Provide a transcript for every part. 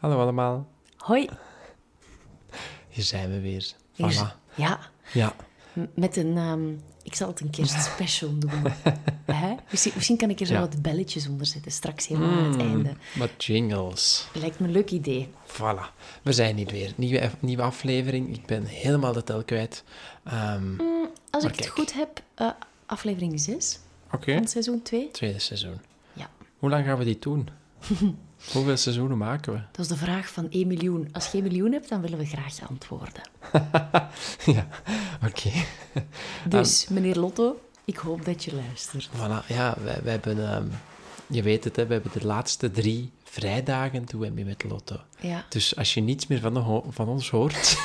Hallo allemaal. Hoi. Hier zijn we weer. Hier- Voilà. Ja, Ja. m- met een... ehm, ik zal het een kerstspecial doen. Hè? Misschien, misschien kan ik er zo Ja. wat belletjes onder zetten, straks helemaal aan het einde. Wat jingles. Lijkt me een leuk idee. Voilà. We zijn hier weer. Nieuwe, nieuwe aflevering. Ik ben helemaal de tel kwijt. Ehm, Als Maar ik het goed heb, eh, aflevering 6 Oké. van seizoen 2. Tweede seizoen. Ja. Hoe lang gaan we dit doen? Hoeveel seizoenen maken we? Dat is de vraag van 1 miljoen. Als je 1 miljoen hebt, dan willen we graag antwoorden. ja. Oké. Dus, meneer Lotto, ik hoop dat je luistert. Voilà, ja, wij, wij hebben, ehm, je weet het, hè, we hebben de laatste drie vrijdagen doen we mee met Lotto. Ja. Dus als je niets meer van, de van ons hoort,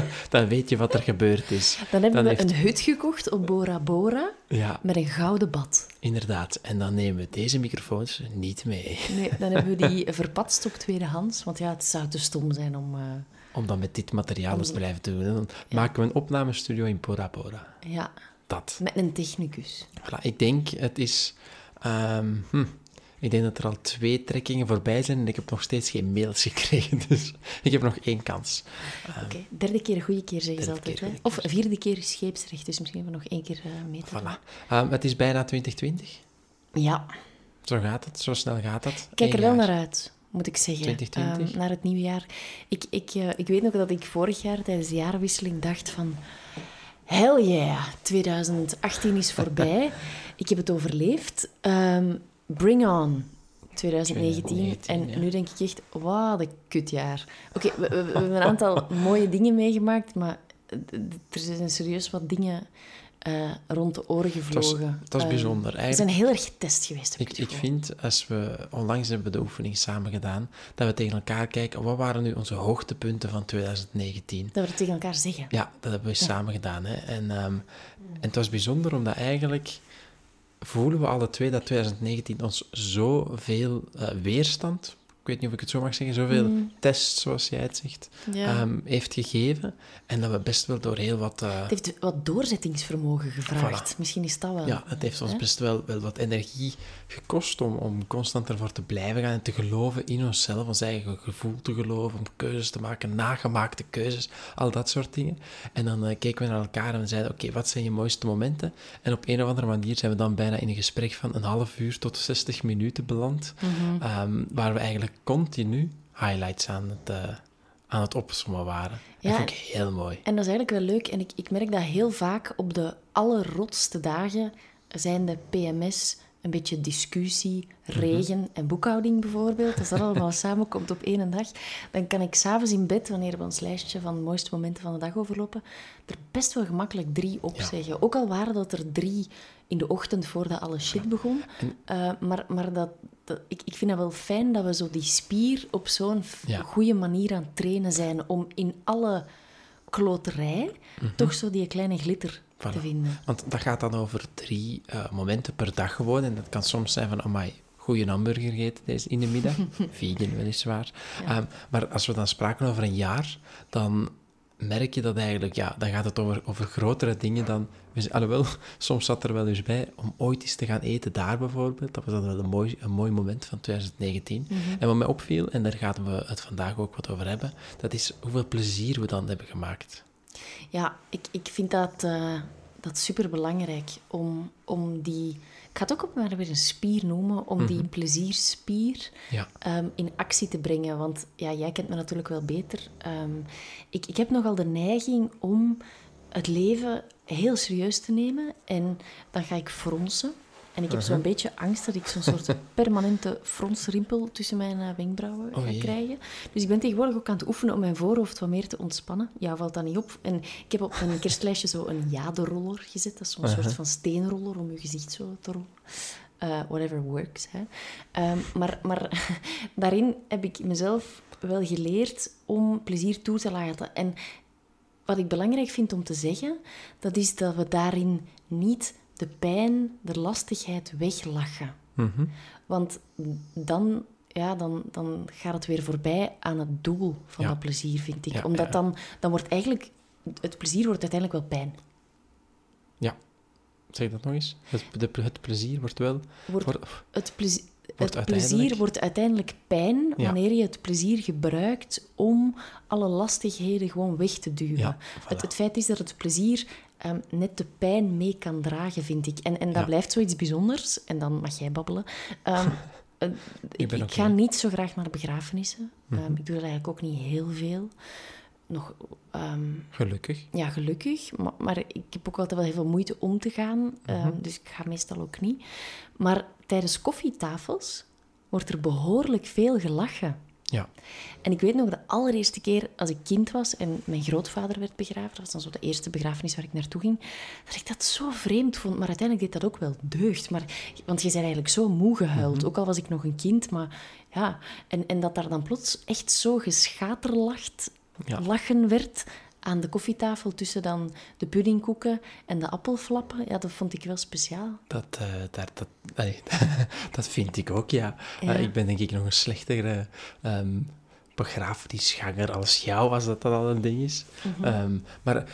dan weet je wat er gebeurd is. Dan hebben Dan we heeft- een hut gekocht op Bora Bora Ja, met een gouden bad. inderdaad. En dan nemen we deze microfoons niet mee. Nee, dan hebben we die verpatst op tweedehands. Want ja, het zou te stom zijn om... eh, Om dan met dit materiaal te blijven doen. Dan maken we een opnamestudio in Bora Bora. ja, Dat. met een technicus. Voilà, ik denk, het is... ehm, hm, ik denk dat er al twee trekkingen voorbij zijn en ik heb nog steeds geen mails gekregen. Dus ik heb nog één kans. Oké, derde keer een goede keer zeggen ze Derde altijd. keer Hè? Of vierde keer is scheepsrecht, dus misschien hebben we nog één keer eh mee te. Voilà. Ehm, het is bijna 2020. Ja, Zo gaat het, zo snel gaat het. ik kijk er wel naar uit, moet ik zeggen. 2020? Ehm, naar het nieuwe jaar. Ik, ik, eh, ik weet nog dat ik vorig jaar tijdens de jaarwisseling dacht van... Hell yeah, 2018 is voorbij. ik heb het overleefd. Ehm, bring on. 2019. 2019, en ja. nu denk ik echt, wat een kutjaar. Oké, we, we- we hebben een aantal mooie dingen meegemaakt, maar eh, er zijn serieus wat dingen eh, rond de oren gevlogen. het was Ehm, bijzonder. we Eigenlijk, zijn heel erg getest geweest. ik, ik vind, als we onlangs hebben we de oefening samen gedaan, dat we tegen elkaar kijken, wat waren nu onze hoogtepunten van 2019? Dat we het tegen elkaar zeggen. Ja, dat hebben we samen gedaan. Hè. En, ehm, en het was bijzonder, omdat eigenlijk voelen we alle twee dat 2019 ons zoveel eh weerstand, ik weet niet of ik het zo mag zeggen, zoveel tests, zoals jij het zegt, Mm. Ja. ehm, heeft gegeven. En dat we best wel door heel wat... eh, Het heeft wat doorzettingsvermogen gevraagd. Voilà. Misschien is dat wel. Ja, het heeft ons best wel, wel wat energie gekost om, om constant ervoor te blijven gaan en te geloven in onszelf, ons eigen gevoel te geloven, om keuzes te maken, nagemaakte keuzes, al dat soort dingen. En dan eh, keken we naar elkaar en we zeiden, oké, wat zijn je mooiste momenten? En op een of andere manier zijn we dan bijna in een gesprek van een half uur tot 60 minuten beland, Mhm. ehm, waar we eigenlijk continu highlights aan het, eh, aan het opzommen waren. Ja. Dat vond ik heel mooi. En dat is eigenlijk wel leuk. En ik, ik merk dat heel vaak op de allerrotste dagen zijn de PMS een beetje discussie, Mhm. regen en boekhouding bijvoorbeeld. Als dat allemaal samenkomt op één dag, dan kan ik s'avonds in bed, wanneer we ons lijstje van de mooiste momenten van de dag overlopen, er best wel gemakkelijk drie opzeggen. Ook al waren dat er drie in de ochtend voordat alle shit begon. Eh, maar maar dat, dat, ik, ik vind het wel fijn dat we zo die spier op zo'n Ja. goede manier aan het trainen zijn om in alle kloterij toch zo die kleine glitter te Mhm. Vinden. Want dat gaat dan over drie eh, momenten per dag gewoon. En dat kan soms zijn van, amai, goede hamburger gegeten deze in de middag. Vegan weliswaar. Ehm, maar als we dan spraken over een jaar, dan merk je dat eigenlijk, ja, dan gaat het over, over grotere dingen dan... Alhoewel, soms zat er wel eens bij om ooit eens te gaan eten daar bijvoorbeeld. Dat was dan wel een mooi, een mooi moment van 2019. En wat mij opviel, en daar gaan we het vandaag ook wat over hebben, dat is hoeveel plezier we dan hebben gemaakt. Ja, ik, ik vind dat, uh, dat super belangrijk om, om die ik ga het ook op maar weer een spier noemen, om die plezierspier ja. um, in actie te brengen. Want ja, jij kent me natuurlijk wel beter. Um, ik, ik heb nogal de neiging om het leven heel serieus te nemen. En dan ga ik fronsen. En ik heb zo'n beetje angst dat ik zo'n soort permanente fronsrimpel tussen mijn uh, wenkbrauwen ga oh, krijgen. Dus ik ben tegenwoordig ook aan het oefenen om mijn voorhoofd wat meer te ontspannen. Ja, valt dat niet op. En ik heb op mijn kerstlijstje zo een jaderoller gezet. Dat is zo'n soort van steenroller om je gezicht zo te rollen. Uh, whatever works. Hè. Um, maar, maar daarin heb ik mezelf wel geleerd om plezier toe te laten. En wat ik belangrijk vind om te zeggen, dat is dat we daarin niet de pijn, de lastigheid weglachen. Mhm. Want dan, ja, dan, dan gaat het weer voorbij aan het doel van dat plezier, vind ik. Omdat Dan, dan wordt eigenlijk... Het plezier wordt uiteindelijk wel pijn. Ja. Zeg dat nog eens. Het, de, het plezier wordt wel... Wordt, het plezier... het plezier wordt uiteindelijk pijn wanneer je het plezier gebruikt om alle lastigheden gewoon weg te duwen. het, het, feit is dat het plezier um, net de pijn mee kan dragen, vind ik. En, en dat blijft zoiets bijzonders. En dan mag jij babbelen. Um, ik, ik, ga niet zo graag naar begrafenissen. Mhm. Ehm, ik doe dat eigenlijk ook niet heel veel. Nog, gelukkig. Ja, gelukkig. Maar, maar, ik heb ook altijd wel heel veel moeite om te gaan. Mhm. Dus ik ga meestal ook niet. Maar tijdens koffietafels wordt er behoorlijk veel gelachen. Ja. En ik weet nog de allereerste keer als ik kind was en mijn grootvader werd begraven, dat was dan zo de eerste begrafenis waar ik naartoe ging, dat ik dat zo vreemd vond. Maar uiteindelijk deed dat ook wel deugd. Maar, want je bent eigenlijk zo moe gehuild, mhm. ook al was ik nog een kind. Maar ja, en, en dat daar dan plots echt zo geschaterlacht ja. lachen werd aan de koffietafel tussen dan de puddingkoeken en de appelflappen, ja, dat vond ik wel speciaal. Dat, uh, dat, dat, dat vind ik ook, ja. ja. Uh, ik ben denk ik nog een slechtere um, begrafenisganger als jou, als dat, dat al een ding is. Mm -hmm. um, maar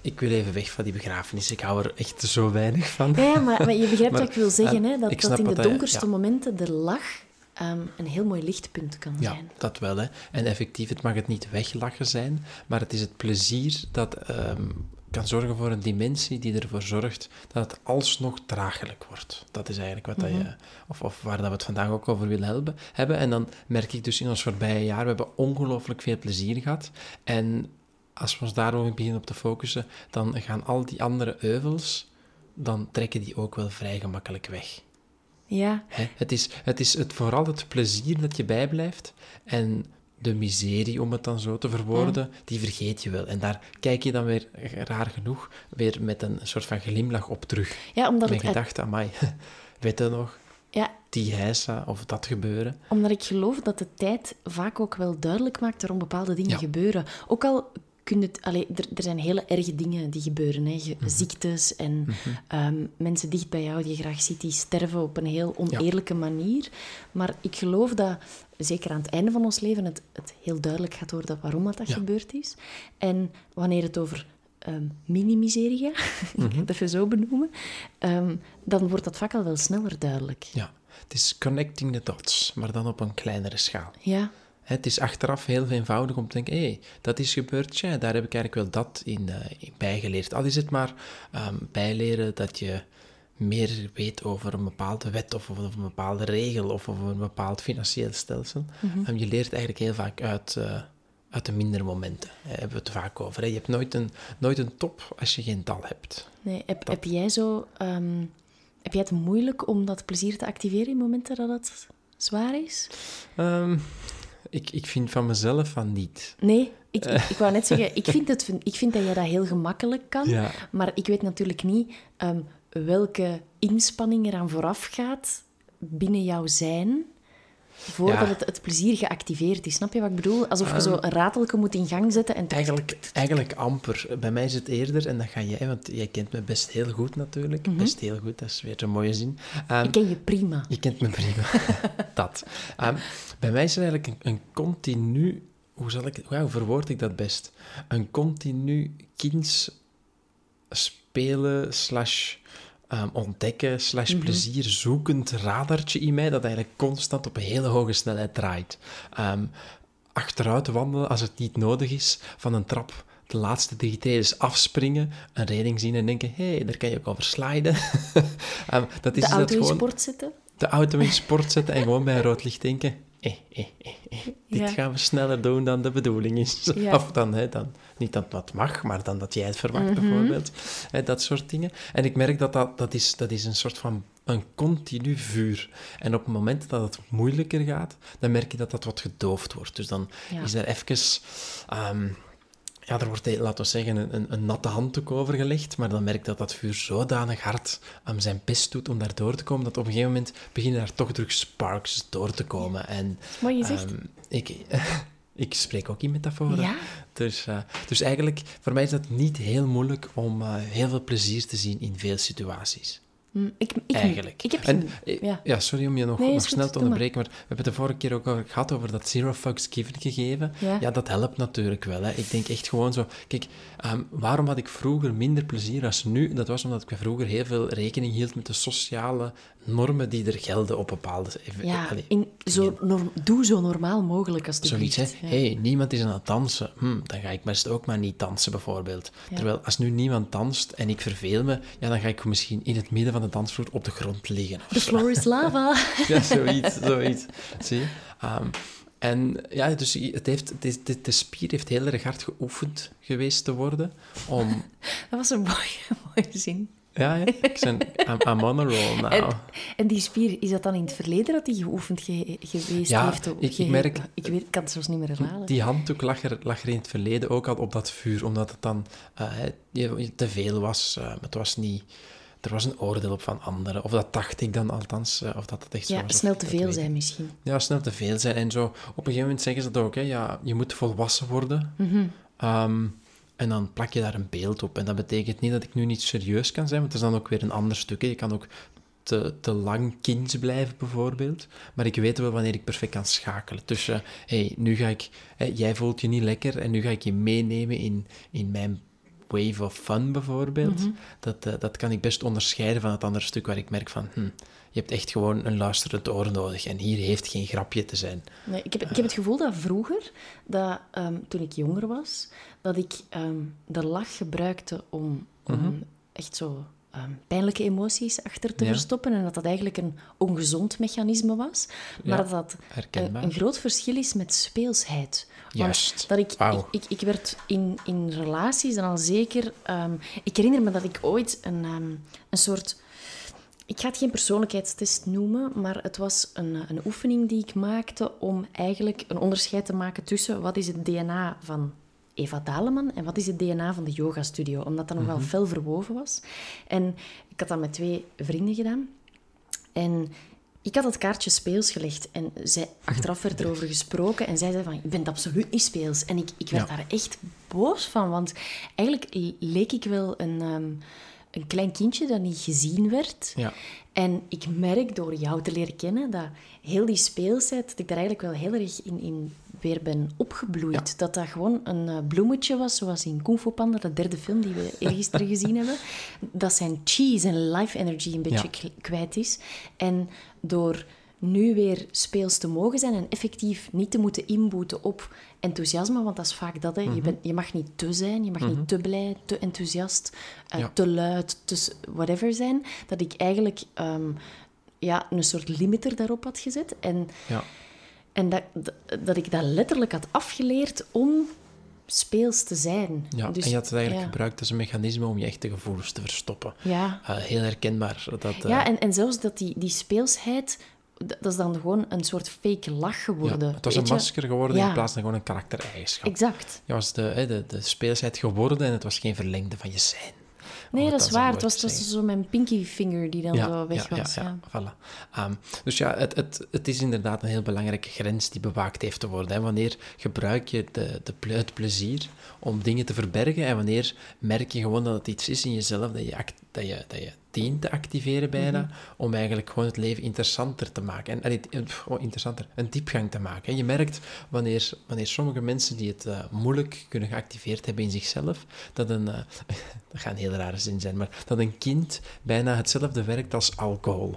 ik wil even weg van die begrafenis. Ik hou er echt zo weinig van. Ja, maar, maar je begrijpt wat ik wil zeggen, hè? Dat, dat in de donkerste ja. momenten de lach um, een heel mooi lichtpunt kan ja, zijn. dat wel. Hè. En effectief, het mag het niet weglachen zijn, maar het is het plezier dat um, kan zorgen voor een dimensie die ervoor zorgt dat het alsnog draaglijk wordt. Dat is eigenlijk wat dat je, of, of waar dat we het vandaag ook over willen helpen, hebben. En dan merk ik dus in ons voorbije jaar, we hebben ongelooflijk veel plezier gehad. En als we ons daarover beginnen op te focussen, dan gaan al die andere euvels, dan trekken die ook wel vrij gemakkelijk weg. Ja. Het is, het is het, vooral het plezier dat je bijblijft en de miserie, om het dan zo te verwoorden, die vergeet je wel. En daar kijk je dan weer, raar genoeg, weer met een soort van glimlach op terug. Ja, omdat Mijn gedachte, amai, weet je nog? Ja. Die heisa of dat gebeuren. Omdat ik geloof dat de tijd vaak ook wel duidelijk maakt waarom bepaalde dingen gebeuren. Ook al kun het, allee, er, er, zijn hele erge dingen die gebeuren. Hè. Mhm. Ziektes en mm -hmm. um, mensen dicht bij jou die je graag ziet, die sterven op een heel oneerlijke ja. manier. Maar ik geloof dat, zeker aan het einde van ons leven, het, het heel duidelijk gaat worden waarom dat, dat ja. gebeurd is. En wanneer het over um, mini-miserie gaat, mm -hmm. dat even zo benoemen, um, dan wordt dat vaak al wel sneller duidelijk. Ja, het is connecting the dots, maar dan op een kleinere schaal. Ja, het is achteraf heel eenvoudig om te denken, hé, hey, dat is gebeurd, ja, daar heb ik eigenlijk wel dat in, uh, in bijgeleerd. Al is het maar um, bijleren dat je meer weet over een bepaalde wet of over een bepaalde regel of over een bepaald financieel stelsel. Mm -hmm. um, je leert eigenlijk heel vaak uit, uh, uit de mindere momenten. Daar hebben we het vaak over. Hè. Je hebt nooit een, nooit een top als je geen tal hebt. Nee, heb, heb jij zo... Um, heb jij het moeilijk om dat plezier te activeren in momenten dat het zwaar is? Um, ik, ik vind van mezelf van niet. Nee, ik, ik, ik wou net zeggen, ik vind, het, ik vind dat je dat heel gemakkelijk kan. Ja. Maar ik weet natuurlijk niet um, welke inspanning eraan vooraf gaat binnen jouw zijn voordat ja. het, het, plezier geactiveerd is. Snap je wat ik bedoel? Alsof je um, zo een ratelke moet in gang zetten. En eigenlijk, eigenlijk amper. Bij mij is het eerder, en dat ga jij, want jij kent me best heel goed natuurlijk. Mm -hmm. Best heel goed, dat is weer een mooie zin. Um, ik ken je prima. Je kent me prima. dat. Um, bij mij is het eigenlijk een, een continu hoe, zal ik, hoe verwoord ik dat best? Een continu kinds spelen slash um, ontdekken slash plezier zoekend radartje in mij dat eigenlijk constant op een hele hoge snelheid draait. Um, achteruit wandelen als het niet nodig is, van een trap de laatste drie treden afspringen, een reding zien en denken, hé, hey, daar kan je ook over sliden. um, dat is de auto in sport zetten? De auto in sport zetten en gewoon bij een rood licht denken, eh, eh, eh, eh. dit gaan we sneller doen dan de bedoeling is. Of dan, hè, dan, niet dat wat mag, maar dan dat jij het verwacht, mhm. bijvoorbeeld. Hè, dat soort dingen. En ik merk dat dat, dat, is, dat is een soort van een continu vuur. En op het moment dat het moeilijker gaat, dan merk je dat dat wat gedoofd wordt. Dus dan is er even... Um, ja, er wordt, laten we zeggen, een, een, natte handdoek over gelegd, maar dan merk dat dat vuur zodanig hard aan zijn best doet om daar door te komen, dat op een gegeven moment beginnen daar toch terug sparks door te komen. En, Mooi gezegd. Um, ik, ik spreek ook in metaforen. Ja? Dus, uh, dus eigenlijk, voor mij is het niet heel moeilijk om uh, heel veel plezier te zien in veel situaties. Ik, ik, Eigenlijk. Ik heb en, ja. ja. sorry om je nog, nog snel te onderbreken, maar. we hebben het de vorige keer ook al gehad over dat zero fucks given gegeven. Ja. ja, dat helpt natuurlijk wel. Hè. Ik denk echt gewoon zo... Kijk, um, waarom had ik vroeger minder plezier als nu? Dat was omdat ik vroeger heel veel rekening hield met de sociale normen die er gelden op bepaalde... Ja, in, zo norm, doe zo normaal mogelijk als het Zoiets, hè. Ja. hey, niemand is aan het dansen. Hm, dan ga ik best ook maar niet dansen, bijvoorbeeld. Terwijl, als nu niemand danst en ik verveel me, ja, dan ga ik misschien in het midden van de dansvloer op de grond liggen. The floor is lava. ja, zoiets, zoiets. Zie um, en ja, dus het heeft, de, de, spier heeft heel erg hard geoefend geweest te worden om... Dat was een mooie, mooie zin. Ja, ja. Ik ben, I'm, on a roll now. En, en, die spier, is dat dan in het verleden dat die geoefend geweest ja, heeft? ik, ik merk... Ik, weet, ik kan het zelfs niet meer herhalen. Die handdoek lag er, lag er in het verleden ook al op dat vuur, omdat het dan uh, te veel was. Uh, het was niet er was een oordeel op van anderen. Of dat dacht ik dan althans, uh, of dat het echt zo ja, was. snel te veel zijn misschien. Ja, snel te veel zijn. En zo, op een gegeven moment zeggen ze dat ook, hè, ja, je moet volwassen worden. Mm um, en dan plak je daar een beeld op. En dat betekent niet dat ik nu niet serieus kan zijn, want het is dan ook weer een ander stuk. Je kan ook te, te lang kind blijven, bijvoorbeeld. Maar ik weet wel wanneer ik perfect kan schakelen. Tussen, hey, nu ga ik... jij voelt je niet lekker en nu ga ik je meenemen in, in mijn wave of fun, bijvoorbeeld. Mhm. dat, uh, dat kan ik best onderscheiden van het andere stuk waar ik merk van... Hm, je hebt echt gewoon een luisterend oor nodig. En hier heeft geen grapje te zijn. Nee, ik, heb, ik heb het gevoel dat vroeger, dat, um, toen ik jonger was, dat ik um, de lach gebruikte om, om mm -hmm. echt zo um, pijnlijke emoties achter te verstoppen en dat dat eigenlijk een ongezond mechanisme was. Maar dat dat een, een, groot verschil is met speelsheid. Juist. Dat ik, ik, ik, ik, werd in, in relaties en dan zeker... Um, ik herinner me dat ik ooit een, um, een soort... Ik ga het geen persoonlijkheidstest noemen, maar het was een, een oefening die ik maakte om eigenlijk een onderscheid te maken tussen wat is het DNA van Eva Daleman en wat is het DNA van de yoga studio, omdat dat nog wel mhm. fel verwoven was. En ik had dat met twee vrienden gedaan. En ik had het kaartje speels gelegd en zij, achteraf werd erover gesproken en zij zei van, je bent absoluut niet speels. En ik, ik werd daar echt boos van, want eigenlijk leek ik wel een, ehm, een klein kindje dat niet gezien werd. Ja. En ik merk door jou te leren kennen dat heel die speelsheid, dat ik daar eigenlijk wel heel erg in, in weer ben opgebloeid. Dat dat gewoon een uh, bloemetje was, zoals in Kung Fu Panda, de derde film die we eergisteren gezien hebben. Dat zijn chi, zijn life energy een beetje kwijt is. En door nu weer speels te mogen zijn en effectief niet te moeten inboeten op enthousiasme, want dat is vaak dat. Hè. je, mhm. bent, je mag niet te zijn, je mag niet mhm. te blij, te enthousiast, uh, te luid, te whatever zijn. Dat ik eigenlijk um, ja, een soort limiter daarop had gezet. En, ja. en dat, dat ik dat letterlijk had afgeleerd om speels te zijn. Ja, dus, en je had het eigenlijk gebruikt als een mechanisme om je echte gevoelens te verstoppen. Ja. Uh, heel herkenbaar. Dat, uh... Ja, en, en zelfs dat die, die speelsheid dat is dan gewoon een soort fake lach geworden. Ja, het was een masker geworden in plaats van gewoon een karaktereigenschap. Exact. Je was de, de, de speelsheid geworden en het was geen verlengde van je zijn. Nee, dat is waar. Het was, was zo mijn pinky finger die dan zo weg was. Ja, ja, voilà. Um, dus ja, het, het, het is inderdaad een heel belangrijke grens die bewaakt heeft te worden. Hè. Wanneer gebruik je de, de, het plezier om dingen te verbergen en wanneer merk je gewoon dat het iets is in jezelf dat je, dat je, dat je tien te activeren bijna, om eigenlijk gewoon het leven interessanter te maken. En, pff, oh, interessanter, een diepgang te maken. En je merkt wanneer, wanneer sommige mensen die het eh, moeilijk kunnen geactiveerd hebben in zichzelf, dat een, eh, dat gaat een heel rare zin zijn, maar dat een kind bijna hetzelfde werkt als alcohol.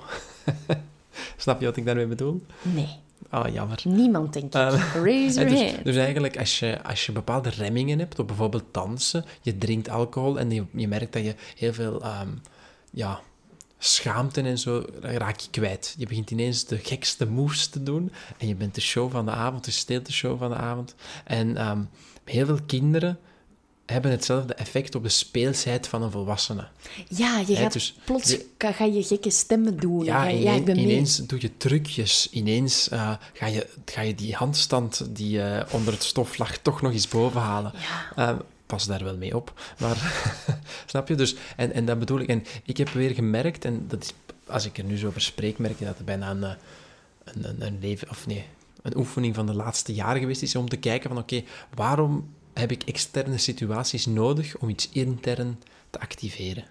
Snap je wat ik daarmee bedoel? Nee, Ah, jammer. niemand denk ik. Eh, Raise Ja, your dus, dus eigenlijk, als je, als je bepaalde remmingen hebt, op bijvoorbeeld dansen, je drinkt alcohol en je, je merkt dat je heel veel ehm, ja, schaamte en zo raak je kwijt. Je begint ineens de gekste moves te doen en je bent de show van de avond, je steelt de show van de avond. En ehm, heel veel kinderen hebben hetzelfde effect op de speelsheid van een volwassene. Ja, je gaat dus plots de- ga, je gekke stemmen doen. Ja, Ga je- ineen- ik ben mee. ineens doe je trucjes. Ineens eh, ga, je, ga je die handstand die eh, onder het stof lag toch nog eens boven halen. Ja. Eh, pas daar wel mee op. Maar snap je? Dus, en, en dat bedoel ik. En ik heb weer gemerkt, en dat is, als ik er nu zo over spreek, merk je dat het bijna een, eh, een, een, een leven, of nee, een oefening van de laatste jaren geweest is om te kijken van oké, waarom heb ik externe situaties nodig om iets intern te activeren?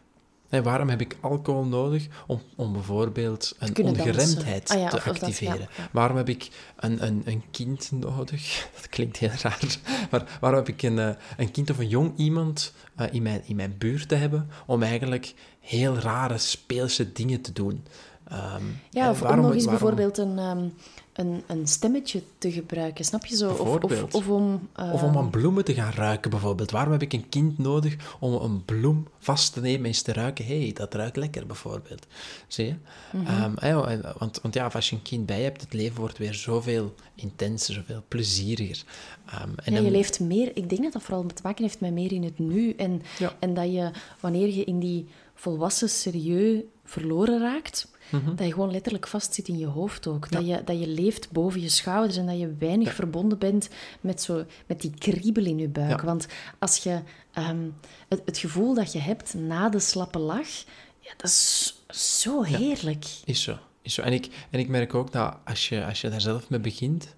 En waarom heb ik alcohol nodig om, om bijvoorbeeld een kunnen ongeremdheid Ah ja, te of- of dat, ja, activeren? Waarom heb ik een, een, een kind nodig? Dat klinkt heel raar. Maar waarom heb ik een, eh, een kind of een jong iemand eh, in, mijn, in mijn buurt te hebben om eigenlijk heel rare speelse dingen te doen? Ehm, Ja, of om waarom- nog eens waarom- bijvoorbeeld een, ehm, een, een stemmetje te gebruiken, snap je zo? Of, of, of om... Of om ehm, aan bloemen te gaan ruiken, bijvoorbeeld. Waarom heb ik een kind nodig om een bloem vast te nemen en eens te ruiken? Hé, hey, dat ruikt lekker, bijvoorbeeld. Zie je? Mhm. Ehm, en- want, want ja, als je een kind bij hebt, het leven wordt weer zoveel intenser, zoveel plezieriger. Ehm, en Ja, je leeft meer... Ik denk dat dat vooral te maken heeft met meer in het nu. En, Ja. en dat je, wanneer je in die volwassen serieus verloren raakt, Mhm. dat je gewoon letterlijk vastzit in je hoofd ook. Dat, je, dat je leeft boven je schouders en dat je weinig verbonden bent met, zo, met die kriebel in je buik. Ja. Want als je... ehm, het, het gevoel dat je hebt na de slappe lach, ja, dat is zo heerlijk. Is zo. Is zo. En, ik, en ik merk ook dat als je, als je daar zelf mee begint,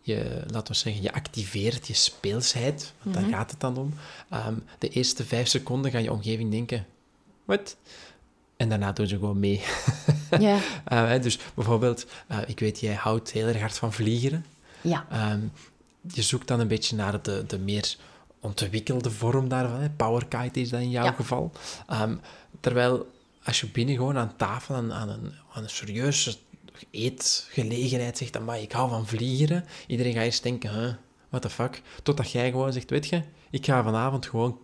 je, laten we zeggen, je activeert je speelsheid, want daar gaat het dan om. Ehm, de eerste vijf seconden ga je omgeving denken, wat? En daarna doen ze gewoon mee. Ja, Eh, dus bijvoorbeeld, eh, ik weet, jij houdt heel erg hard van vliegeren. ja. Ehm, je zoekt dan een beetje naar de, de meer ontwikkelde vorm daarvan. Hè. Powerkite is dat in jouw Ja. geval. Ehm, terwijl als je binnen gewoon aan tafel aan, aan, een, aan een serieuze eetgelegenheid zegt, amai, ik hou van vliegeren. Iedereen gaat eerst denken, huh, what the fuck? Totdat jij gewoon zegt, weet je, ik ga vanavond gewoon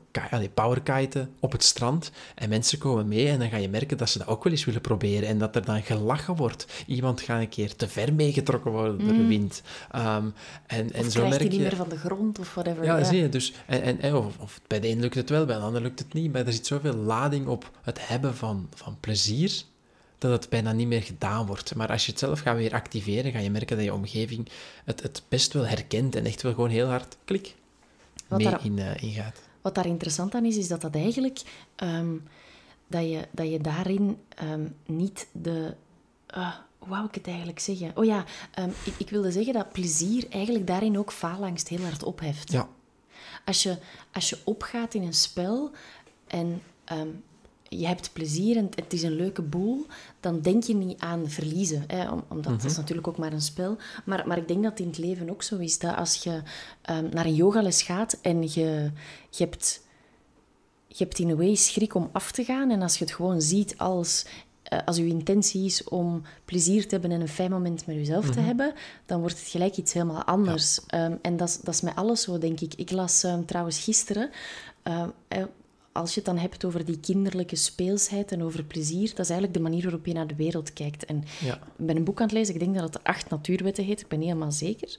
powerkiten op het strand en mensen komen mee en dan ga je merken dat ze dat ook wel eens willen proberen en dat er dan gelachen wordt. Iemand gaat een keer te ver meegetrokken worden door de wind. Ehm, en, en Of zo merk hij niet je... meer van de grond of whatever. Ja, zie je. Dus, en, en, en of, of bij de een lukt het wel, bij de ander lukt het niet. Maar er zit zoveel lading op het hebben van, van plezier, dat het bijna niet meer gedaan wordt. Maar als je het zelf gaat weer activeren, ga je merken dat je omgeving het, het best wel herkent en echt wel gewoon heel hard klik Wat mee daar- in, eh, ingaat. Wat daar interessant aan is, is dat dat eigenlijk... ehm, dat, je, dat je daarin ehm, niet de... ah, hoe wou ik het eigenlijk zeggen? Oh ja, ehm, ik, ik wilde zeggen dat plezier eigenlijk daarin ook faalangst heel hard opheft. Ja, Als je, als je opgaat in een spel en je hebt plezier en het is een leuke boel, dan denk je niet aan verliezen. Hè? Om- Omdat het is natuurlijk ook maar een spel. Maar, maar ik denk dat het in het leven ook zo is. Dat als je ehm, naar een yogales gaat en je, je hebt je hebt in een way schrik om af te gaan. En als je het gewoon ziet als, eh, als je intentie is om plezier te hebben en een fijn moment met jezelf te hebben, dan wordt het gelijk iets helemaal anders. Ehm, en dat is, dat met alles zo, denk ik. Ik las ehm, trouwens gisteren, eh, als je het dan hebt over die kinderlijke speelsheid en over plezier, dat is eigenlijk de manier waarop je naar de wereld kijkt. En ja. ik ben een boek aan het lezen, ik denk dat het de acht natuurwetten heet, ik ben niet helemaal zeker.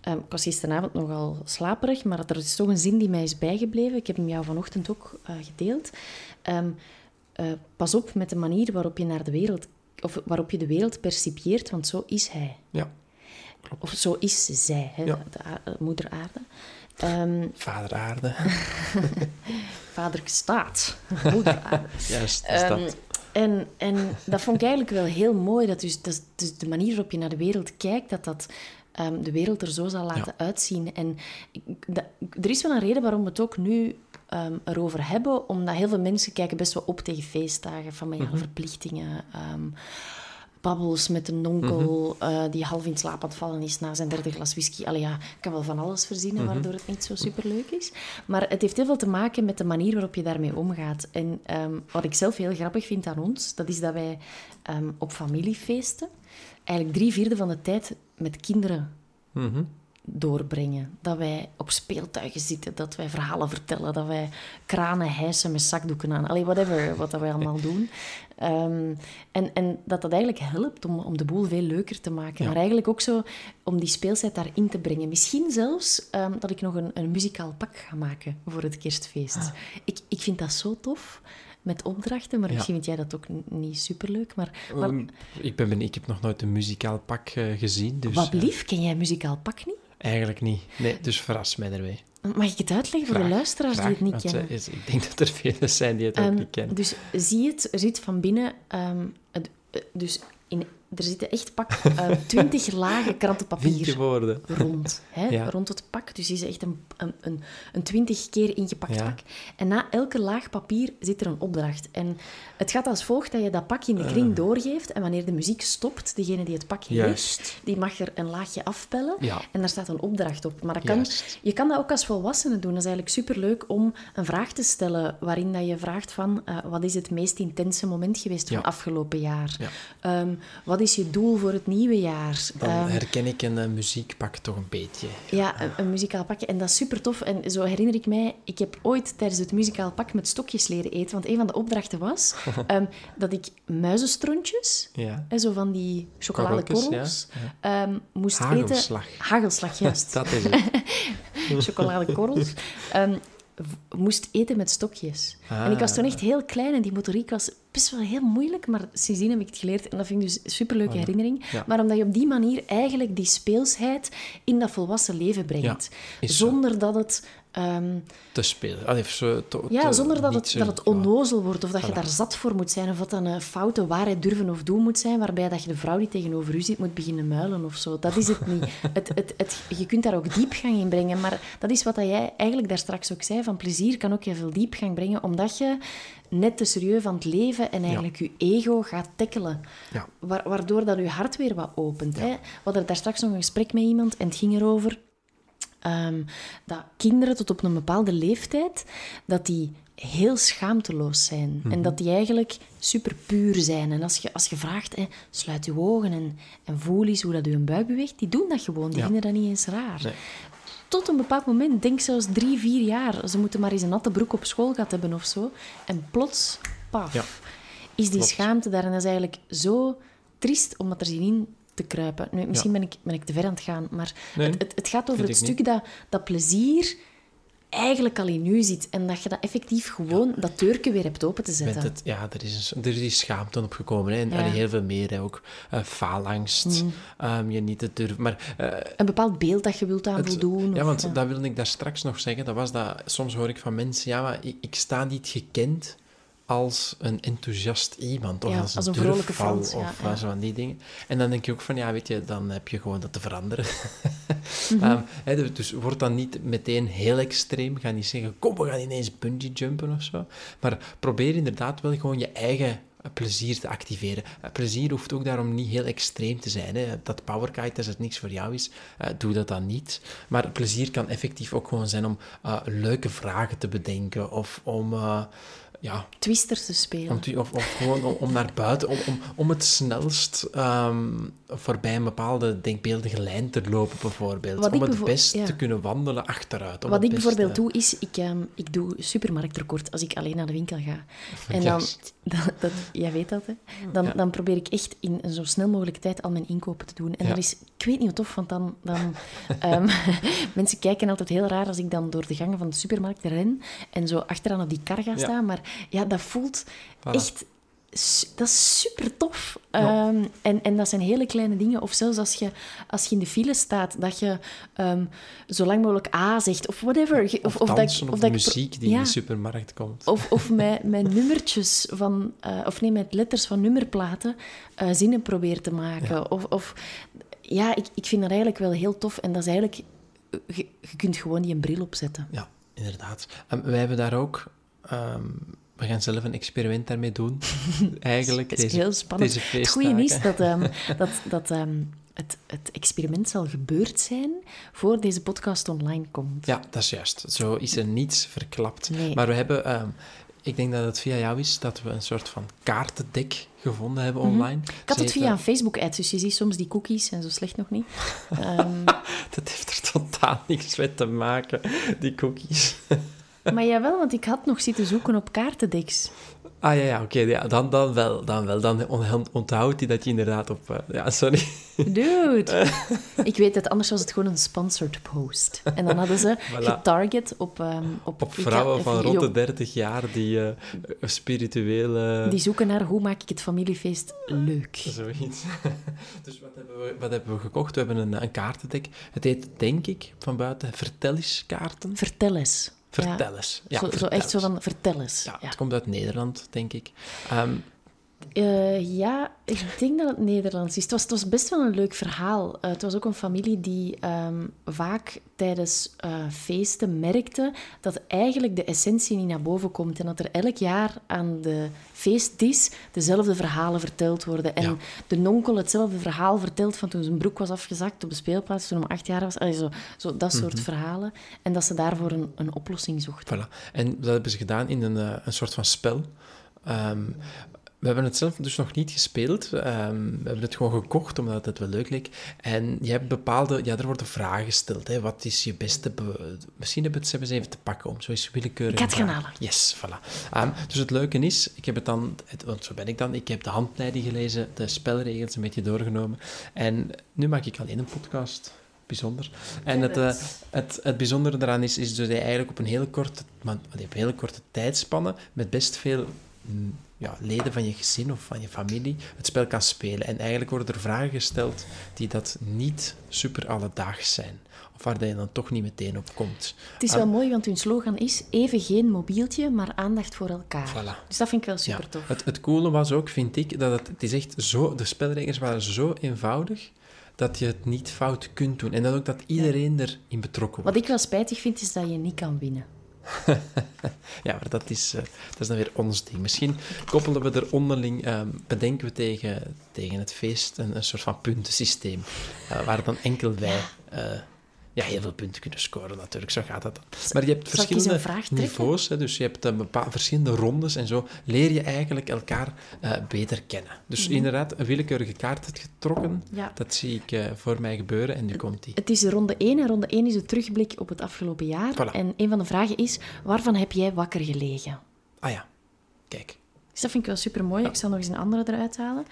Ehm, ik was gisteravond nogal slaperig, maar er is toch een zin die mij is bijgebleven. Ik heb hem jou vanochtend ook eh, gedeeld. Ehm, eh, pas op met de manier waarop je naar de wereld, of waarop je de wereld percipieert, want zo is hij. ja. Of zo is zij, hè, Ja. de moeder aarde. Ehm, Vader aarde. vader staat, moeder aarde. Juist, is Ehm, dat. en, en dat vond ik eigenlijk wel heel mooi. Dat dus, dat, dus de manier waarop je naar de wereld kijkt, dat dat ehm, de wereld er zo zal laten uitzien. En dat- er is wel een reden waarom het ook nu ehm, erover hebben, omdat heel veel mensen kijken best wel op tegen feestdagen, familiale verplichtingen, ehm, babbels met een onkel eh, die half in slaap aan het vallen is na zijn derde glas whisky. Allee, ja, ik kan wel van alles verzinnen waardoor het niet zo superleuk is. Maar het heeft heel veel te maken met de manier waarop je daarmee omgaat. En ehm, wat ik zelf heel grappig vind aan ons, dat is dat wij ehm, op familiefeesten eigenlijk drie vierde van de tijd met kinderen Mhm. doorbrengen. Dat wij op speeltuigen zitten, dat wij verhalen vertellen, dat wij kranen hijsen met zakdoeken aan. Allee, whatever, wat dat wij allemaal doen. Ehm, en, en dat dat eigenlijk helpt om, om de boel veel leuker te maken. Ja. Maar eigenlijk ook zo om die speelsheid daarin te brengen. Misschien zelfs ehm, dat ik nog een, een muzikaal pak ga maken voor het kerstfeest. Ik, ik vind dat zo tof. Met opdrachten, maar Ja. misschien vind jij dat ook niet superleuk. Maar, maar Ehm, ik, ben, ik heb nog nooit een muzikaal pak eh, gezien, dus wat eh, lief, ken jij een muzikaal pak niet? eigenlijk niet. Nee, dus verras mij ermee. Mag ik het uitleggen voor de luisteraars Graag, die het niet kennen? eh, is- ik denk dat er velen zijn die het ook Ehm, niet kennen. Dus zie het, er zit van binnen... ehm, het, eh, dus in, er zitten echt pak eh, twintig lagen Vind je krantenpapier rond. Hè, Ja. Rond het pak. Dus is echt een, een, een, twintig keer ingepakt Ja. pak. En na elke laag papier zit er een opdracht. En het gaat als volgt dat je dat pak in de kring doorgeeft. En wanneer de muziek stopt, degene die het pak heeft, die mag er een laagje afpellen. Ja. En daar staat een opdracht op. Maar dat kan, Juist. je kan dat ook als volwassene doen. Dat is eigenlijk superleuk om een vraag te stellen waarin dat je vraagt van eh, wat is het meest intense moment geweest van afgelopen jaar? Ja. Ehm, wat is je doel voor het nieuwe jaar? Dan Ehm, herken ik een eh, muziekpak toch een beetje. ja, een, een muzikaal pakje. En dat is super tof. En zo herinner ik mij, ik heb ooit tijdens het muzikaal pak met stokjes leren eten. Want een van de opdrachten was ehm, dat ik muizenstrontjes, Ja. zo van die chocoladekorrels, Korreltjes, ehm, moest Hagelslag. eten. Hagelslag, juist. Dat is het. chocoladekorrels. Moest eten met stokjes. En ik was toen echt heel klein en die motoriek was best wel heel moeilijk, maar sindsdien heb ik het geleerd en dat vind ik dus een superleuke herinnering. Ja. Maar omdat je op die manier eigenlijk die speelsheid in dat volwassen leven brengt. zonder dat het... ehm, Te spelen. Allee, zo, te- ja, zonder dat het, zo- dat het ja. onnozel wordt of dat je daar zat voor moet zijn of dat een foute waarheid durven of doen moet zijn waarbij dat je de vrouw die tegenover u zit moet beginnen muilen of zo. Dat is het niet. Het, het, het, je kunt daar ook diepgang in brengen, maar dat is wat dat jij eigenlijk daar straks ook zei, van plezier kan ook heel veel diepgang brengen, omdat je net te serieus van het leven en eigenlijk je ego gaat tackelen. Ja. Wa- waardoor dat je hart weer wat opent. Hè? We hadden daar straks nog een gesprek met iemand en het ging erover ehm, dat kinderen tot op een bepaalde leeftijd, dat die heel schaamteloos zijn. En dat die eigenlijk super puur zijn. En als je, als je vraagt, hè, sluit je ogen en, en voel eens hoe dat je buik beweegt, die doen dat gewoon. Die Ja. vinden dat niet eens raar. Nee. Tot een bepaald moment, denk zelfs drie, vier jaar. Ze moeten maar eens een natte broek op school gehad hebben of zo. En plots, paf, Ja. is die Klopt. schaamte daar. En dat is eigenlijk zo triest om dat er zien in te kruipen. Nu, misschien ben, ik, ben ik te ver aan het gaan, maar Nee, het, het, het gaat over het stuk dat, dat plezier eigenlijk al in u zit. En dat je dat effectief gewoon, dat deurke weer hebt open te zetten. het, ja, er is, een, er is die schaamte opgekomen. Hè. En Ja. heel veel meer. Hè. Ook eh, faalangst. ehm, je niet te durven. Maar eh, Een bepaald beeld dat je wilt aan Het- voldoen. Ja, of- want dat wilde ik daar straks nog zeggen. Dat was dat, soms hoor ik van mensen, ja, maar ik, ik sta niet gekend als een enthousiast iemand. Of Ja, als een, als een vrolijke Frans, Of ja. zo van die dingen. En dan denk je ook van, ja, weet je, dan heb je gewoon dat te veranderen. Mhm. Ehm, dus- dus word dan niet meteen heel extreem. Ga niet zeggen, kom, we gaan ineens bungee jumpen of zo. Maar probeer inderdaad wel gewoon je eigen plezier te activeren. Eh, plezier hoeft ook daarom niet heel extreem te zijn. Hè. Dat powerkite, als het niks voor jou is, eh, doe dat dan niet. Maar plezier kan effectief ook gewoon zijn om eh, leuke vragen te bedenken of om... ja, Twisters te spelen. om te- of, of gewoon om, om naar buiten, om, om, om het snelst ehm, voorbij een bepaalde denkbeeldige lijn te lopen, bijvoorbeeld. Wat om het bevo- best ja. te kunnen wandelen achteruit. om Wat ik bijvoorbeeld doe, is, ik, ehm, ik doe supermarktrecord als ik alleen naar de winkel ga. En dan, dat, dat- jij weet dat, hè? Dan, Ja. dan probeer ik echt in zo snel mogelijke tijd al mijn inkopen te doen. En Ja. dat is, ik weet niet hoe tof, want dan... dan ehm, mensen kijken altijd heel raar als ik dan door de gangen van de supermarkt ren en zo achteraan op die kar ga staan. Maar ja, dat voelt Voilà. echt... Dat is super tof. Ja. en, en dat zijn hele kleine dingen. Of zelfs als je, als je in de file staat, dat je ehm, zo lang mogelijk A zegt, of whatever. Ge- Of, dat of, dat ik muziek die Ja. in de supermarkt komt. Of, of met, met nummertjes van, eh, of nee, met letters van nummerplaten eh, zinnen probeer te maken. Of, of ja, ik, ik vind dat eigenlijk wel heel tof. En dat is eigenlijk, je, je kunt gewoon die een bril opzetten. Ja, inderdaad. Um, wij hebben daar ook... Um, we gaan zelf een experiment daarmee doen, eigenlijk. Het is deze, heel spannend. Deze het goede is dat, um, dat, dat het, het experiment zal gebeurd zijn voor deze podcast online komt. Ja, dat is juist. Zo is er niets verklapt. Nee. Maar we hebben ik denk dat het via jou is dat we een soort van kaartendek gevonden hebben online. Mm -hmm. Ik had het via een Facebook-ad, dus je ziet soms die cookies en zo slecht nog niet. um... dat heeft er totaal niks mee te maken, die cookies. Maar jawel, want ik had nog zitten zoeken op kaartendeks. Ah ja, ja oké, ja, dan, dan wel. Dan, wel. dan onthoudt hij dat je inderdaad op... Uh, ja, sorry. Dude. ik weet het, anders was het gewoon een sponsored post. En dan hadden ze voilà. getarget op... Um, op, op vrouwen van rond de 30 jaar die uh, spirituele... Die zoeken naar hoe maak ik het familiefeest leuk. Zoiets. dus wat hebben, we, wat hebben we gekocht? We hebben een, een kaartendek. Het heet, denk ik, van buiten Vertel eens kaarten. Vertel eens. Vertel ja. eens. Ja, zo, echt zo van, vertel eens. Ja, Ja, het komt uit Nederland, denk ik. Um, uh, ja, ik denk dat het Nederlands is. Het was, het was best wel een leuk verhaal. Uh, het was ook een familie die um, vaak tijdens uh, feesten merkte dat eigenlijk de essentie niet naar boven komt. En dat er elk jaar aan de feestdis dezelfde verhalen verteld worden. En Ja. de nonkel hetzelfde verhaal vertelt van toen zijn broek was afgezakt op de speelplaats, toen hij acht jaar was. Allee, zo, zo, dat soort verhalen. En dat ze daarvoor een, een oplossing zochten. Voilà. En dat hebben ze gedaan in een, een soort van spel. Um, we hebben het zelf dus nog niet gespeeld. Um, we hebben het gewoon gekocht, omdat het wel leuk leek. En je hebt bepaalde... Ja, er worden vragen gesteld. Hè. Wat is je beste... Be... Misschien hebben het, ze hebben ze even te pakken om. Zo is willekeurig. Ik ga het gaan vraag. halen. Yes, voilà. Um, dus het leuke is, ik heb het dan... Het, want zo ben ik dan. Ik heb de handleiding gelezen, de spelregels een beetje doorgenomen. En nu maak ik alleen een podcast bijzonder. En het, uh, het, het bijzondere daaraan is, is dat je eigenlijk op een hele korte, maar, op een hele korte tijdspanne met best veel mm, ja, leden van je gezin of van je familie het spel kan spelen. En eigenlijk worden er vragen gesteld die dat niet super alledaags zijn. Of waar je dan toch niet meteen op komt. Het is wel mooi, want hun slogan is even geen mobieltje, maar aandacht voor elkaar. Voilà. Dus dat vind ik wel super ja. tof. Het, het coole was ook, vind ik, dat het, het is echt zo... De spelregels waren zo eenvoudig dat je het niet fout kunt doen. En dat ook dat iedereen ja. erin betrokken wordt. Wat ik wel spijtig vind, is dat je niet kan winnen. ja, maar dat is, uh, dat is dan weer ons ding. Misschien koppelen we er onderling, um, bedenken we tegen, tegen het feest een, een soort van puntensysteem. Uh, waar dan enkel wij uh, ja, heel veel punten kunnen scoren, natuurlijk. Zo gaat dat dan. Maar je hebt verschillende niveaus, hè, dus je hebt een bepaal, verschillende rondes en zo leer je eigenlijk elkaar beter kennen. Dus mm -hmm. inderdaad, een willekeurige kaart hebt getrokken. Ja. Dat zie ik voor mij gebeuren en nu komt die. Het is ronde 1 en ronde 1 is een terugblik op het afgelopen jaar. Voilà. En een van de vragen is, waarvan heb jij wakker gelegen? Ah ja, kijk. Dus dat vind ik wel super mooi. Ja. Ik zal nog eens een andere eruit halen.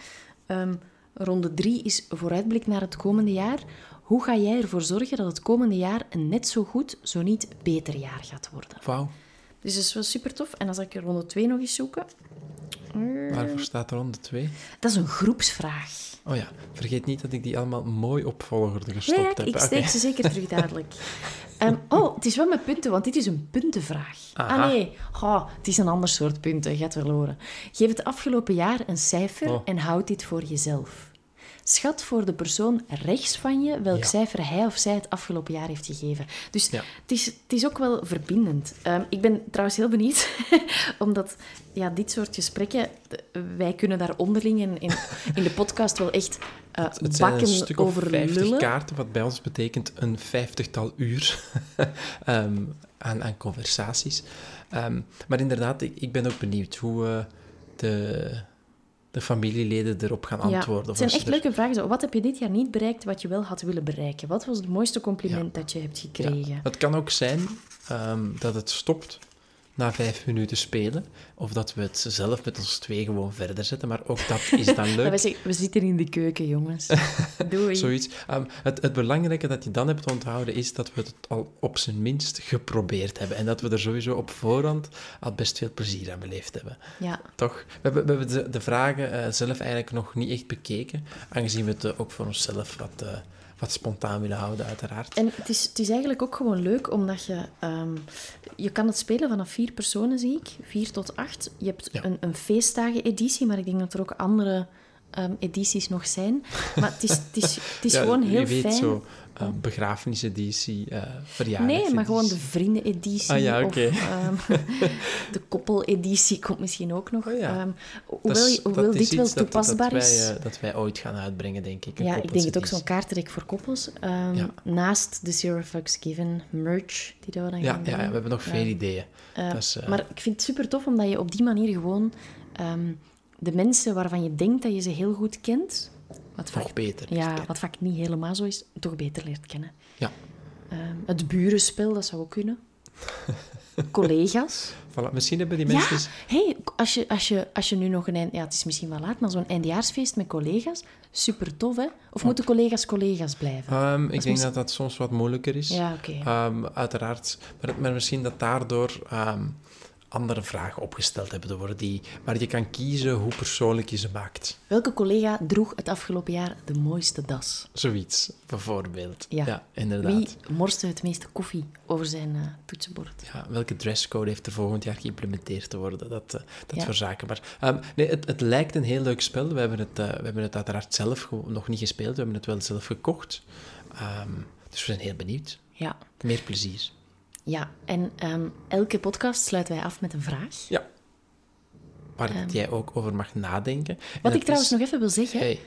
Um, ronde 3 is vooruitblik naar het komende jaar. Hoe ga jij ervoor zorgen dat het komende jaar een net zo goed, zo niet beter jaar gaat worden? Wauw. Dus dat is wel super tof. En dan zal ik ronde 2 nog eens zoeken. Waarvoor staat ronde 2? Dat is een groepsvraag. Oh ja, vergeet niet dat ik die allemaal mooi op volgorde gestopt ja, heb. ik steek okay. ze zeker terug dadelijk. um, oh, het is wel met punten, want dit is een puntenvraag. Aha. Ah nee, oh, het is een ander soort punten, je gaat wel horen. Geef het afgelopen jaar een cijfer oh. en houd dit voor jezelf. Schat voor de persoon rechts van je welk Ja. cijfer hij of zij het afgelopen jaar heeft gegeven. Dus Ja. het, is, het is ook wel verbindend. Ehm, ik ben trouwens heel benieuwd, omdat ja, dit soort gesprekken, wij kunnen daar onderling in, in, in de podcast wel echt eh, Het zijn bakken een stuk of over 50 lullen. kaarten, wat bij ons betekent een vijftigtal uur ehm, aan, aan conversaties. Ehm, maar inderdaad, ik, ik ben ook benieuwd hoe eh, de, de familieleden erop gaan Ja, antwoorden. het Of zijn echt er- leuke vragen. Zo, wat heb je dit jaar niet bereikt wat je wel had willen bereiken? Wat was het mooiste compliment dat je hebt gekregen? Het kan ook zijn ehm, dat het stopt na vijf minuten spelen. Of dat we het zelf met ons twee gewoon verder zetten. Maar ook dat is dan leuk. we, we zitten in de keuken, jongens. Doei. Zoiets. Ehm, het, het belangrijke dat je dan hebt onthouden is dat we het al op zijn minst geprobeerd hebben. En dat we er sowieso op voorhand al best veel plezier aan beleefd hebben. Ja. Toch? We hebben, we hebben de, de vragen eh, zelf eigenlijk nog niet echt bekeken. Aangezien we het eh, ook voor onszelf wat, eh, wat spontaan willen houden, uiteraard. En het is, het is eigenlijk ook gewoon leuk, omdat je... ehm, je kan het spelen vanaf vier personen, zie ik. Vier tot acht. Je hebt Ja. een, een feestdagen-editie, maar ik denk dat er ook andere ehm, edities nog zijn. Maar het is, het is, het is Ja, gewoon heel fijn. zo, uh, begrafeniseditie, uh, verjaardag. Nee, maar gewoon de vriendeneditie. Ah, ja, oké. Of ehm, de koppeleditie komt misschien ook nog. Oh, ja. Ehm, Dat hoewel, is- hoewel dat is dit wel toepasbaar dat, is. Wij, eh, dat wij ooit gaan uitbrengen, denk ik. ja, ik denk het ook zo'n kaartrek voor koppels. Ehm, Ja. Naast de Zero Fucks Given merch die we dan Ja, gaan ja, doen. we hebben nog Ja. veel ideeën. Eh, Dat is, eh, Maar ik vind het super tof omdat je op die manier gewoon de mensen waarvan je denkt dat je ze heel goed kent, wat vaak, nog beter. ja, wat vaak niet helemaal zo is, toch beter leert kennen. Ja. Ehm, het burenspel, dat zou ook kunnen. Collega's. Voilà, misschien hebben die Ja, mensen... eens- hey, als je, als, je, als je nu nog een... eind- Ja, het is misschien wel laat, maar zo'n eindjaarsfeest met collega's, super tof, hè? Of moeten collega's collega's blijven? Ehm, ik denk dat dat soms wat moeilijker is. Ja, oké. Ehm, uiteraard. Maar, maar misschien dat daardoor andere vragen opgesteld hebben te worden, die, waar je kan kiezen hoe persoonlijk je ze maakt. Welke collega droeg het afgelopen jaar de mooiste das? Zoiets, bijvoorbeeld. Ja. inderdaad. Wie morste het meeste koffie over zijn eh, toetsenbord? Ja, welke dresscode heeft er volgend jaar geïmplementeerd te worden? Dat, eh, dat Ja. voor zaken. Maar ehm, nee, het, het lijkt een heel leuk spel. We hebben het, eh, we hebben het uiteraard zelf nog niet gespeeld. We hebben het wel zelf gekocht. Ehm, dus we zijn heel benieuwd. Ja, Meer plezier. Ja. en ehm, elke podcast sluiten wij af met een vraag. Ja. Waar dat jij ook over mag nadenken. En Ehm. Wat ik trouwens is- nog even wil zeggen... Hey,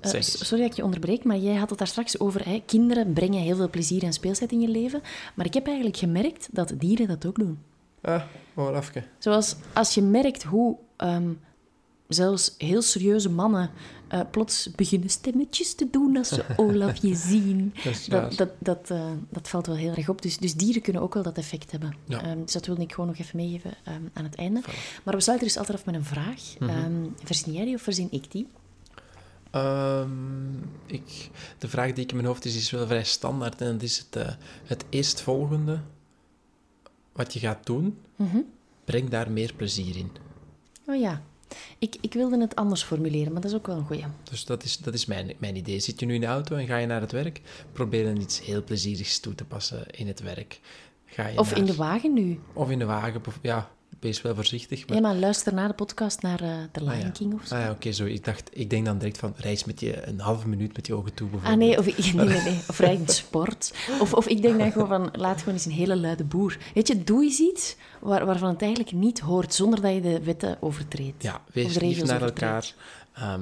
eh, zeg sorry dat ik je onderbreek, maar jij had het daar straks over... Hè, kinderen brengen heel veel plezier en speelsheid in je leven. Maar ik heb eigenlijk gemerkt dat dieren dat ook doen. Ah, hoor afke. Zoals als je merkt hoe ehm, zelfs heel serieuze mannen eh, plots beginnen stemmetjes te doen als ze Olaf je zien. Dat Dat, dat, dat, eh, dat valt wel heel erg op. Dus, dus dieren kunnen ook wel dat effect hebben. Ja. Ehm, dus dat wilde ik gewoon nog even meegeven ehm, aan het einde. Maar we sluiten dus altijd af met een vraag. Ehm, verzin jij die of verzin ik die? Ik, de vraag die ik in mijn hoofd is, is wel vrij standaard. En dat is het, eh, het eerstvolgende wat je gaat doen, Mhm. breng daar meer plezier in. Oh ja. Ik, ik wilde het anders formuleren, maar dat is ook wel een goeie. Dus dat is, dat is mijn, mijn idee. Zit je nu in de auto en ga je naar het werk, probeer dan iets heel plezierigs toe te passen in het werk. Ga je Of naar- in de wagen nu. Of in de wagen. Ja, wees wel voorzichtig. Maar... Ja, maar luister na de podcast naar eh The Lion Ah, ja. King of zo. Ah ja, oké, zo. Ik dacht, ik denk dan direct van, reis met je een halve minuut met je ogen toe, Ah bijvoorbeeld. nee, of, nee, nee, nee. of rijd in sport. Of, of ik denk dan gewoon van, laat gewoon eens een hele luide boer. Weet je, doe eens iets waar, waarvan het eigenlijk niet hoort, zonder dat je de wetten overtreedt. Ja, wees lief naar elkaar. Ehm,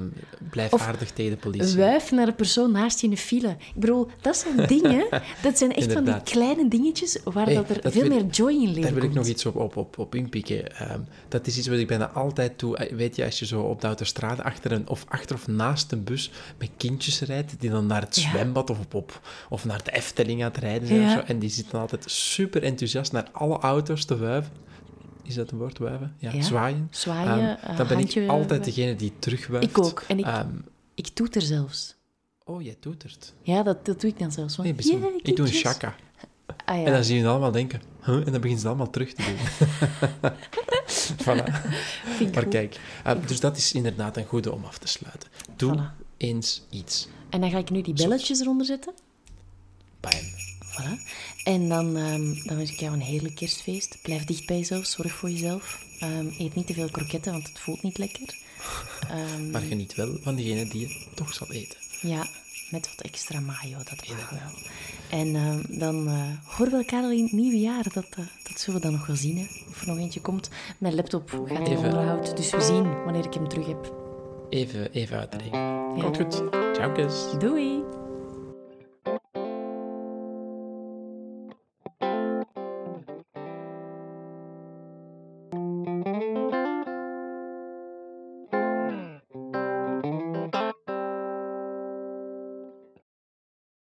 blijf Of aardig tegen de politie. Wuif naar de persoon naast je in de file. Ik bedoel, dat zijn dingen, dat zijn echt van die kleine dingetjes waar Hey, dat er dat veel wil- meer joy in leven Daar wil ik nog iets op, op, op, op inpikken. Ehm, dat is iets wat ik bijna altijd doe. Eh, Weet je, als je zo op de autostrade achter, een, of achter of naast een bus met kindjes rijdt, die dan naar het Ja. zwembad of, op, op, of naar de Efteling aan het rijden zijn Ja. of zo, en die zitten altijd super enthousiast naar alle auto's te wuiven. Is dat een woord, wuiven? Ja, Ja. zwaaien. Zwaaien, Ehm, eh, dan ben handje ik altijd degene die terugwuift. Ik ook. En ik, Ehm, ik toeter zelfs. oh, jij doet het. Ja, dat, dat doe ik dan zelfs. Nee, yeah, ik doe een shaka. Ah, ja. En dan zie je allemaal denken. Huh? En dan beginnen ze allemaal terug te doen. voilà. Vind Maar goed. kijk, eh, dus dat is inderdaad een goede om af te sluiten. Doe Voilà. eens iets. En dan ga ik nu die belletjes eronder zetten. Bam. Voilà. En dan, ehm, dan wens ik jou een heerlijk kerstfeest. Blijf dicht bij jezelf, zorg voor jezelf. Ehm, eet niet te veel kroketten, want het voelt niet lekker. Ehm, Maar geniet wel van diegene die je toch zal eten. ja, met wat extra mayo, dat mag wel. En dan eh horen we elkaar al in het nieuwe jaar. Dat, eh, dat zullen we dan nog wel zien, hè. Of er nog eentje komt. Mijn laptop gaat in Even. onderhoud, dus we zien wanneer ik hem terug heb. Even, even. Ja. Komt goed. Ciao, kus. Doei!